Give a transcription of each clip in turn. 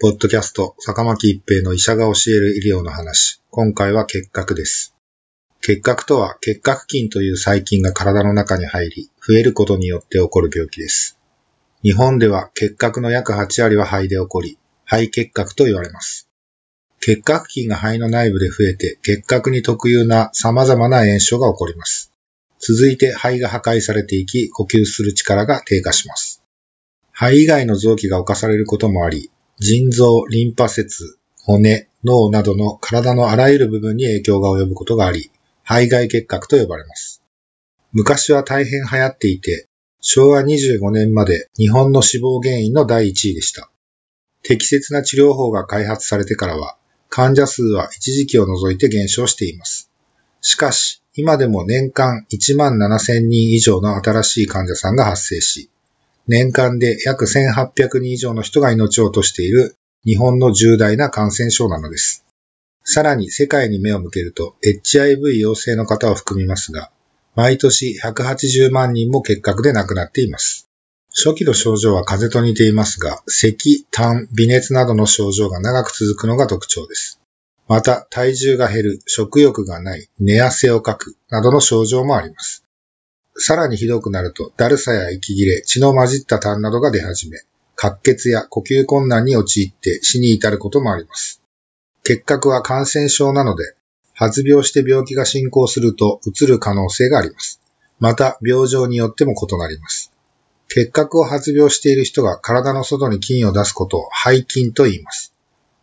ポッドキャスト、坂巻一平の医者が教える医療の話。今回は結核です。結核とは結核菌という細菌が体の中に入り、増えることによって起こる病気です。日本では結核の約8割は肺で起こり、肺結核と言われます。結核菌が肺の内部で増えて、結核に特有な様々な炎症が起こります。続いて肺が破壊されていき、呼吸する力が低下します。肺以外の臓器が侵されることもあり、腎臓、リンパ節、骨、脳などの体のあらゆる部分に影響が及ぶことがあり、肺外結核と呼ばれます。昔は大変流行っていて、昭和25年まで日本の死亡原因の第1位でした。適切な治療法が開発されてからは、患者数は一時期を除いて減少しています。しかし、今でも年間1万7000人以上の新しい患者さんが発生し、年間で約1800人以上の人が命を落としている日本の重大な感染症なのです。さらに世界に目を向けると HIV 陽性の方を含みますが、毎年180万人も結核で亡くなっています。初期の症状は風邪と似ていますが、咳、痰、微熱などの症状が長く続くのが特徴です。また、体重が減る、食欲がない、寝汗をかく、などの症状もあります。さらにひどくなると、だるさや息切れ、血の混じった痰などが出始め、滑血や呼吸困難に陥って死に至ることもあります。結核は感染症なので、発病して病気が進行すると移る可能性があります。また、病状によっても異なります。結核を発病している人が体の外に菌を出すことを肺菌と言います。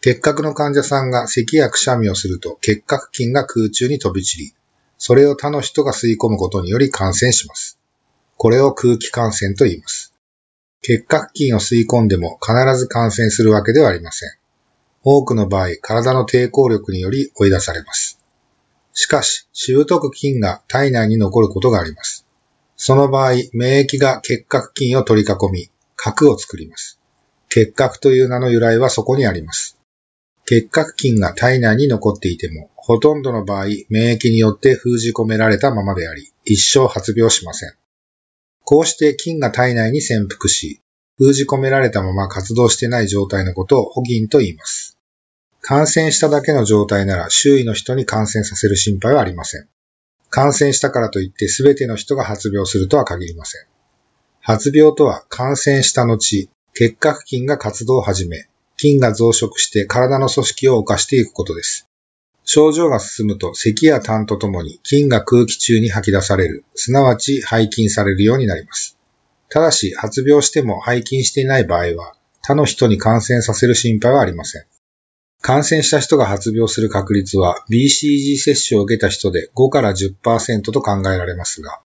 結核の患者さんが咳やくしゃみをすると結核菌が空中に飛び散り、それを他の人が吸い込むことにより感染します。これを空気感染と言います。結核菌を吸い込んでも必ず感染するわけではありません。多くの場合、体の抵抗力により追い出されます。しかし、しぶとく菌が体内に残ることがあります。その場合、免疫が結核菌を取り囲み、核を作ります。結核という名の由来はそこにあります。結核菌が体内に残っていても、ほとんどの場合、免疫によって封じ込められたままであり、一生発病しません。こうして菌が体内に潜伏し、封じ込められたまま活動してない状態のことを保菌と言います。感染しただけの状態なら周囲の人に感染させる心配はありません。感染したからといって全ての人が発病するとは限りません。発病とは感染した後、結核菌が活動を始め、菌が増殖して体の組織を犯していくことです。症状が進むと咳や痰とともに菌が空気中に吐き出される、すなわち排菌されるようになります。ただし発病しても排菌していない場合は、他の人に感染させる心配はありません。感染した人が発病する確率は BCG 接種を受けた人で5から10%と考えられますが、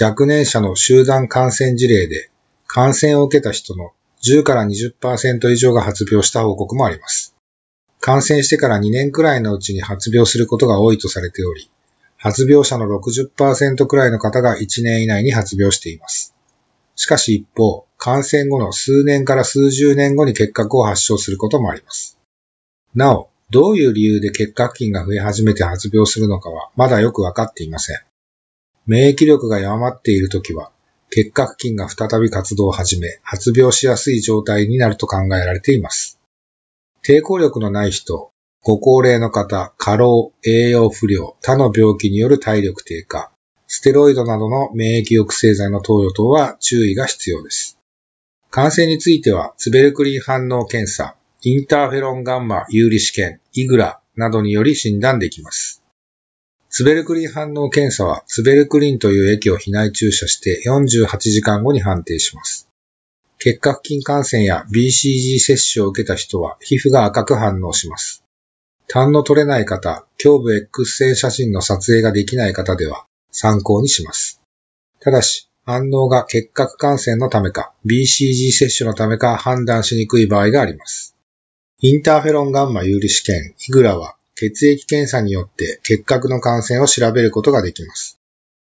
若年者の集団感染事例で感染を受けた人の10から20%以上が発病した報告もあります。感染してから2年くらいのうちに発病することが多いとされており、発病者の60%くらいの方が1年以内に発病しています。しかし一方、感染後の数年から数十年後に結核を発症することもあります。なお、どういう理由で結核菌が増え始めて発病するのかはまだよくわかっていません。免疫力が弱まっているときは、結核菌が再び活動を始め、発病しやすい状態になると考えられています。抵抗力のない人、ご高齢の方、過労、栄養不良、他の病気による体力低下、ステロイドなどの免疫抑制剤の投与等は注意が必要です。感染については、ツベルクリン反応検査、インターフェロンガンマ有利試験、イグラなどにより診断できます。ツベルクリン反応検査は、ツベルクリンという液を皮内注射して48時間後に判定します。結核菌感染や BCG 接種を受けた人は皮膚が赤く反応します。痰の取れない方、胸部 X 線写真の撮影ができない方では参考にします。ただし、反応が結核感染のためか、BCG 接種のためか判断しにくい場合があります。インターフェロンガンマ有利試験、イグラは血液検査によって結核の感染を調べることができます。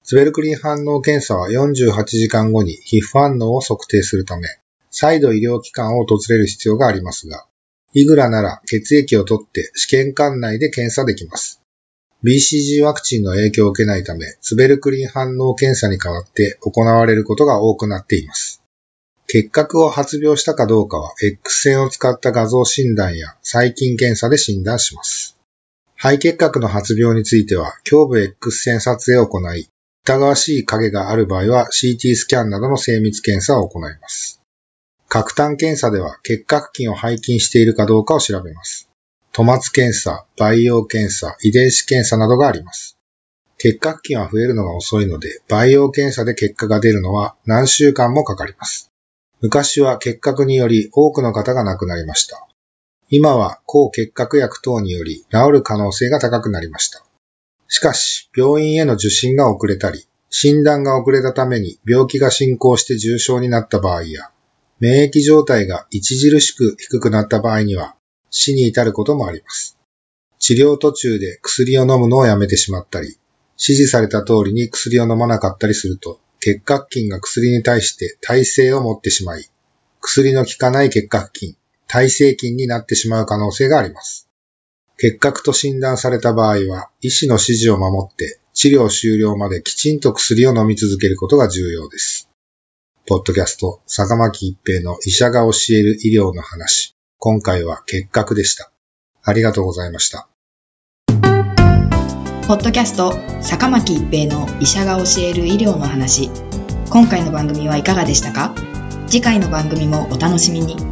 ツベルクリン反応検査は48時間後に皮膚反応を測定するため、再度医療機関を訪れる必要がありますが、イグラなら血液を取って試験管内で検査できます。BCG ワクチンの影響を受けないため、ツベルクリン反応検査に代わって行われることが多くなっています。結核を発病したかどうかは X 線を使った画像診断や細菌検査で診断します。肺結核の発病については、胸部 X 線撮影を行い、疑わしい影がある場合は CT スキャンなどの精密検査を行います。核炭検査では結核菌を背筋しているかどうかを調べます。トマツ検査、培養検査、遺伝子検査などがあります。結核菌は増えるのが遅いので、培養検査で結果が出るのは何週間もかかります。昔は結核により多くの方が亡くなりました。今は抗結核薬等により治る可能性が高くなりました。しかし、病院への受診が遅れたり、診断が遅れたために病気が進行して重症になった場合や、免疫状態が著しく低くなった場合には、死に至ることもあります。治療途中で薬を飲むのをやめてしまったり、指示された通りに薬を飲まなかったりすると、結核菌が薬に対して耐性を持ってしまい、薬の効かない結核菌、耐性菌になってしまう可能性があります。結核と診断された場合は、医師の指示を守って治療終了まできちんと薬を飲み続けることが重要です。ポッドキャスト、坂巻一平の医者が教える医療の話。今回は結核でした。ありがとうございました。ポッドキャスト、坂巻一平の医者が教える医療の話。今回の番組はいかがでしたか？次回の番組もお楽しみに。